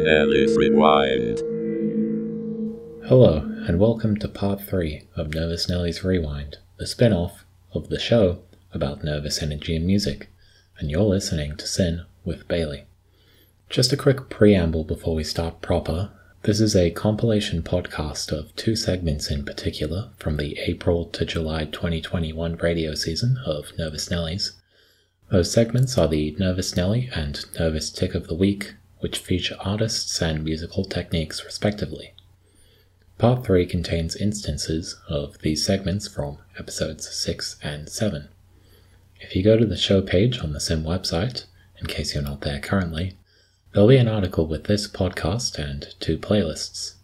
Nellies Rewind. Hello, and welcome to part 3 of Nervous Nellies Rewind, the spin off of the show about nervous energy and music, and you're listening to SYN with Bailey. Just a quick preamble before we start proper. This is a compilation podcast of two segments in particular from the April to July 2021 radio season of Nervous Nellies. Those segments are the Nervous Nelly and Nervous Tic of the Week, which feature artists and musical techniques respectively. Part 3 contains instances of these segments from episodes 6 and 7. If you go to the show page on the SYN website, in case you're not there currently, there'll be an article with this podcast and two playlists.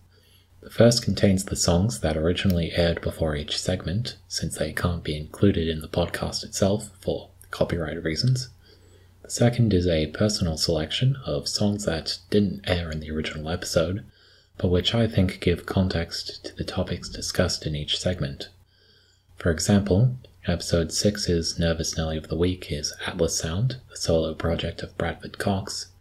The first contains the songs that originally aired before each segment, since they can't be included in the podcast itself for copyright reasons. The second is a personal selection of songs that didn't air in the original episode, but which I think give context to the topics discussed in each segment. For example, episode 6 is Nervous Nelly of the Week is Atlas Sound, a solo project of Bradford Cox.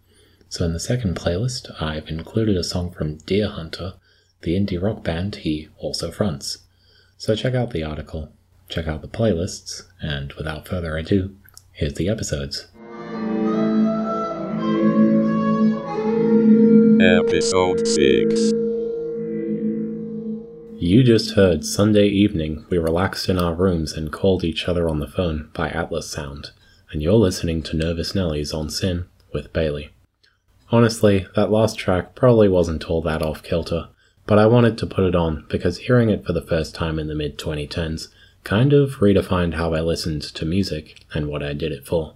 So in the second playlist, I've included a song from Deerhunter, the indie rock band he also fronts. So check out the article, check out the playlists, and without further ado, here's the episodes. Episode 6. You just heard Sunday evening we relaxed in our rooms and called each other on the phone by Atlas Sound, and you're listening to Nervous Nellies on SYN with Bailey. Honestly, that last track probably wasn't all that off kilter, but I wanted to put it on because hearing it for the first time in the mid 2010s kind of redefined how I listened to music and what I did it for.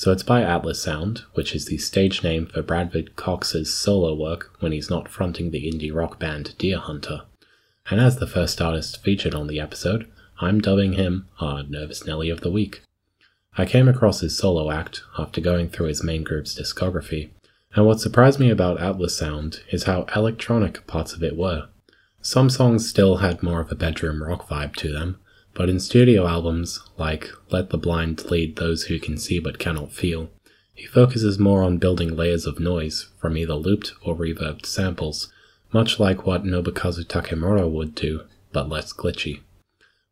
So it's by Atlas Sound, which is the stage name for Bradford Cox's solo work when he's not fronting the indie rock band Deerhunter. And as the first artist featured on the episode, I'm dubbing him our Nervous Nelly of the Week. I came across his solo act after going through his main group's discography, and what surprised me about Atlas Sound is how electronic parts of it were. Some songs still had more of a bedroom rock vibe to them, but in studio albums, like Let the Blind Lead Those Who Can See But Cannot Feel, he focuses more on building layers of noise from either looped or reverbed samples, much like what Nobukazu Takemura would do, but less glitchy.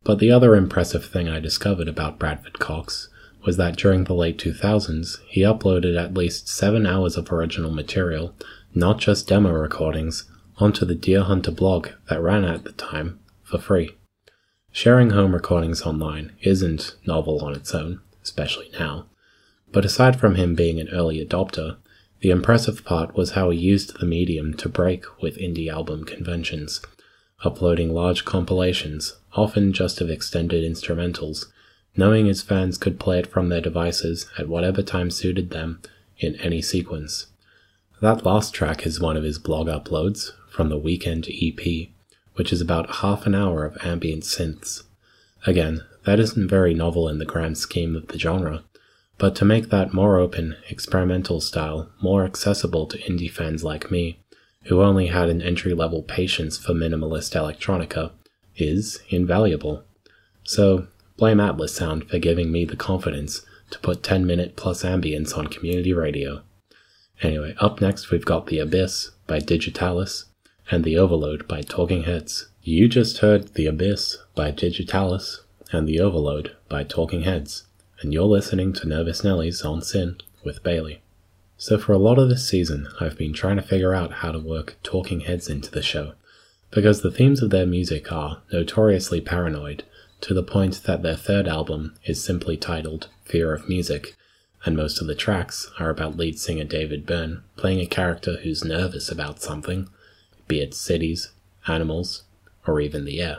But the other impressive thing I discovered about Bradford Cox was that during the late 2000s, he uploaded at least seven hours of original material, not just demo recordings, onto the Deerhunter blog that ran at the time for free. Sharing home recordings online isn't novel on its own, especially now, but aside from him being an early adopter, the impressive part was how he used the medium to break with indie album conventions, uploading large compilations, often just of extended instrumentals, knowing his fans could play it from their devices at whatever time suited them in any sequence. That last track is one of his blog uploads from the Weekend EP, which is about half an hour of ambient synths. Again, that isn't very novel in the grand scheme of the genre, but to make that more open, experimental style more accessible to indie fans like me, who only had an entry level patience for minimalist electronica, is invaluable. So, blame Atlas Sound for giving me the confidence to put 10 minute plus ambience on community radio. Anyway, up next we've got The Abyss by Digitalis, and The Overload by Talking Heads. You just heard The Abyss by Digitalis and The Overload by Talking Heads, and you're listening to Nervous Nellies on SYN with Bailey. So, for a lot of this season, I've been trying to figure out how to work Talking Heads into the show, because the themes of their music are notoriously paranoid, to the point that their third album is simply titled Fear of Music, and most of the tracks are about lead singer David Byrne playing a character who's nervous about something be it cities, animals, or even the air.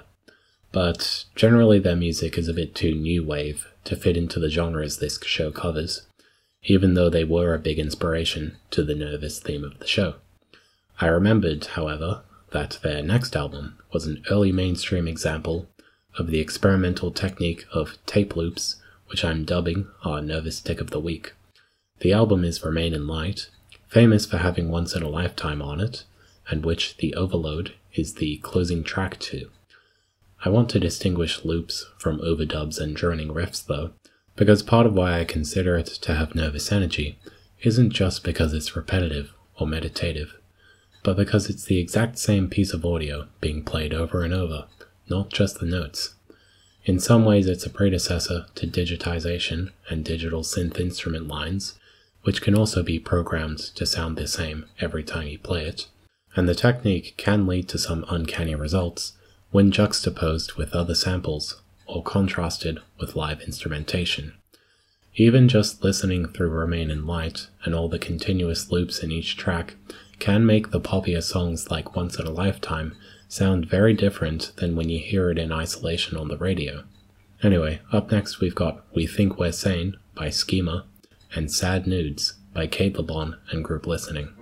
But generally, their music is a bit too new wave to fit into the genres this show covers, even though they were a big inspiration to the nervous theme of the show. I remembered, however, that their next album was an early mainstream example of the experimental technique of tape loops, which I'm dubbing our nervous tic of the week. The album is Remain in Light, famous for having Once in a Lifetime on it, and which the overload is the closing track to. I want to distinguish loops from overdubs and droning riffs though, because part of why I consider it to have nervous energy isn't just because it's repetitive or meditative, but because it's the exact same piece of audio being played over and over, not just the notes. In some ways, it's a predecessor to digitization and digital synth instrument lines, which can also be programmed to sound the same every time you play it, and the technique can lead to some uncanny results when juxtaposed with other samples or contrasted with live instrumentation. Even just listening through Remain in Light and all the continuous loops in each track can make the poppier songs like Once in a Lifetime sound very different than when you hear it in isolation on the radio. Anyway, up next we've got We Think We're Sane by Schema and Sad Nudes by Kate and Group Listening.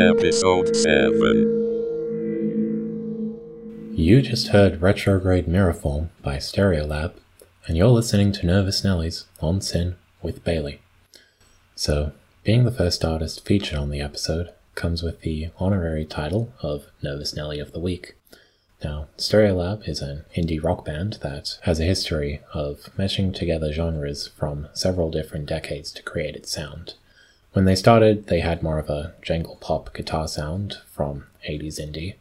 Episode 7 You just heard Retrograde Mirrorform by Stereolab, and you're listening to Nervous Nellies on SYN with Bailey. So, being the first artist featured on the episode comes with the honorary title of Nervous Nelly of the Week. Now, Stereolab is an indie rock band that has a history of meshing together genres from several different decades to create its sound. When they started, they had more of a jangle pop guitar sound from 80s indie,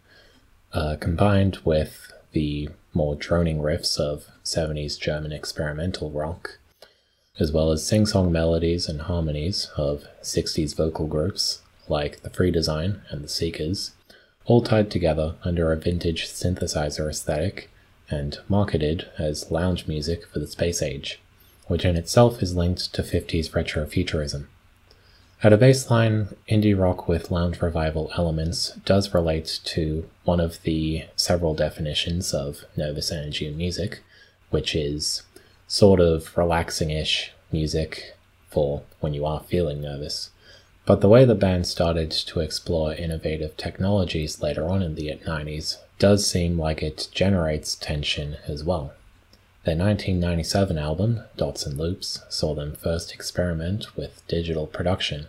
uh, combined with the more droning riffs of 70s German experimental rock, as well as sing song melodies and harmonies of 60s vocal groups like the Free Design and the Seekers, all tied together under a vintage synthesizer aesthetic and marketed as lounge music for the space age, which in itself is linked to 50s retrofuturism. At a baseline, indie rock with lounge revival elements does relate to one of the several definitions of nervous energy music, which is sort of relaxing ish music for when you are feeling nervous. But the way the band started to explore innovative technologies later on in the 90s does seem like it generates tension as well. Their 1997 album, Dots and Loops, saw them first experiment with digital production,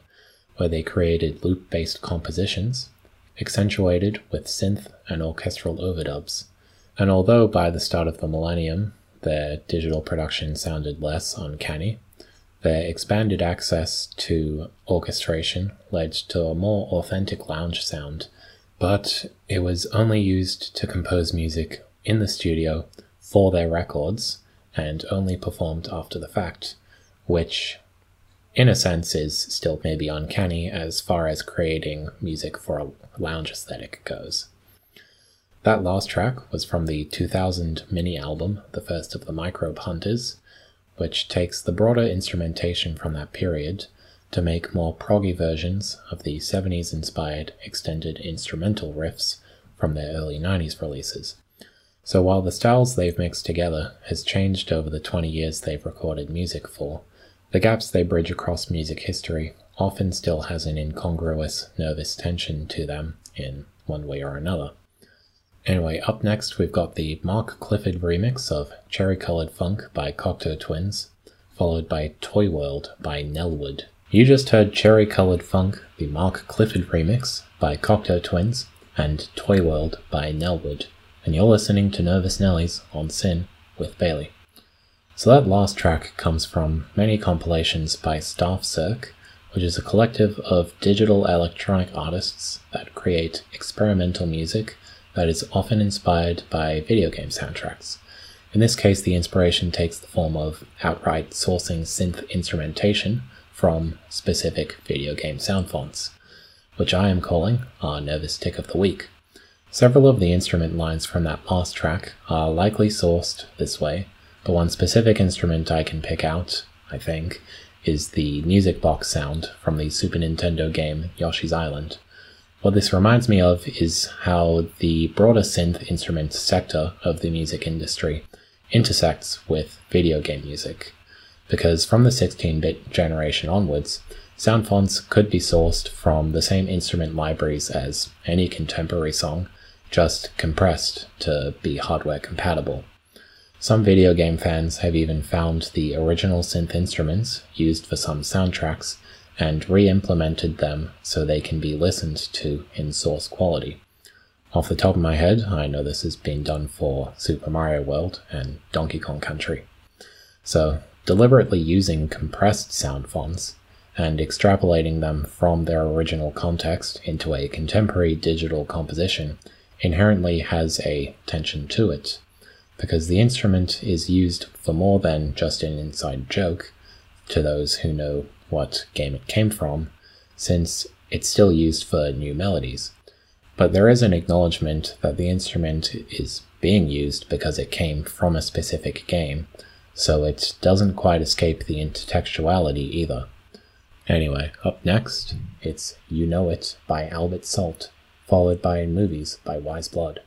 where they created loop based compositions, accentuated with synth and orchestral overdubs. And although by the start of the millennium their digital production sounded less uncanny, their expanded access to orchestration led to a more authentic lounge sound, but it was only used to compose music in the studio for their records and only performed after the fact, which in a sense is still maybe uncanny as far as creating music for a lounge aesthetic goes. That last track was from the 2000 mini album, the first of the Microbe Hunters, which takes the broader instrumentation from that period to make more proggy versions of the 70s inspired extended instrumental riffs from their early 90s releases. So while the styles they've mixed together has changed over the 20 years they've recorded music for, the gaps they bridge across music history often still has an incongruous, nervous tension to them in one way or another. Anyway, up next we've got the Mark Clifford remix of Cherry Colored Funk by Cocteau Twins, followed by Toy World by Nellwood. You just heard Cherry Colored Funk, the Mark Clifford remix by Cocteau Twins, and Toy World by Nellwood, and you're listening to Nervous Nellies on SYN with Bailey. So that last track comes from many compilations by Staff Cirque, which is a collective of digital electronic artists that create experimental music that is often inspired by video game soundtracks. In this case, the inspiration takes the form of outright sourcing synth instrumentation from specific video game sound fonts, which I am calling our Nervous Tic of the Week. Several of the instrument lines from that last track are likely sourced this way, but one specific instrument I can pick out, I think, is the music box sound from the Super Nintendo game Yoshi's Island. What this reminds me of is how the broader synth instrument sector of the music industry intersects with video game music. Because from the 16 bit generation onwards, sound fonts could be sourced from the same instrument libraries as any contemporary song, just compressed to be hardware compatible. Some video game fans have even found the original synth instruments used for some soundtracks and re implemented them so they can be listened to in source quality. Off the top of my head, I know this has been done for Super Mario World and Donkey Kong Country. So, deliberately using compressed sound fonts and extrapolating them from their original context into a contemporary digital composition inherently has a tension to it, because the instrument is used for more than just an inside joke to those who know what game it came from, since it's still used for new melodies. But there is an acknowledgement that the instrument is being used because it came from a specific game, so it doesn't quite escape the intertextuality either. Anyway, up next, it's You Know It by Albert Salt, followed by In Movies by Wise Blood.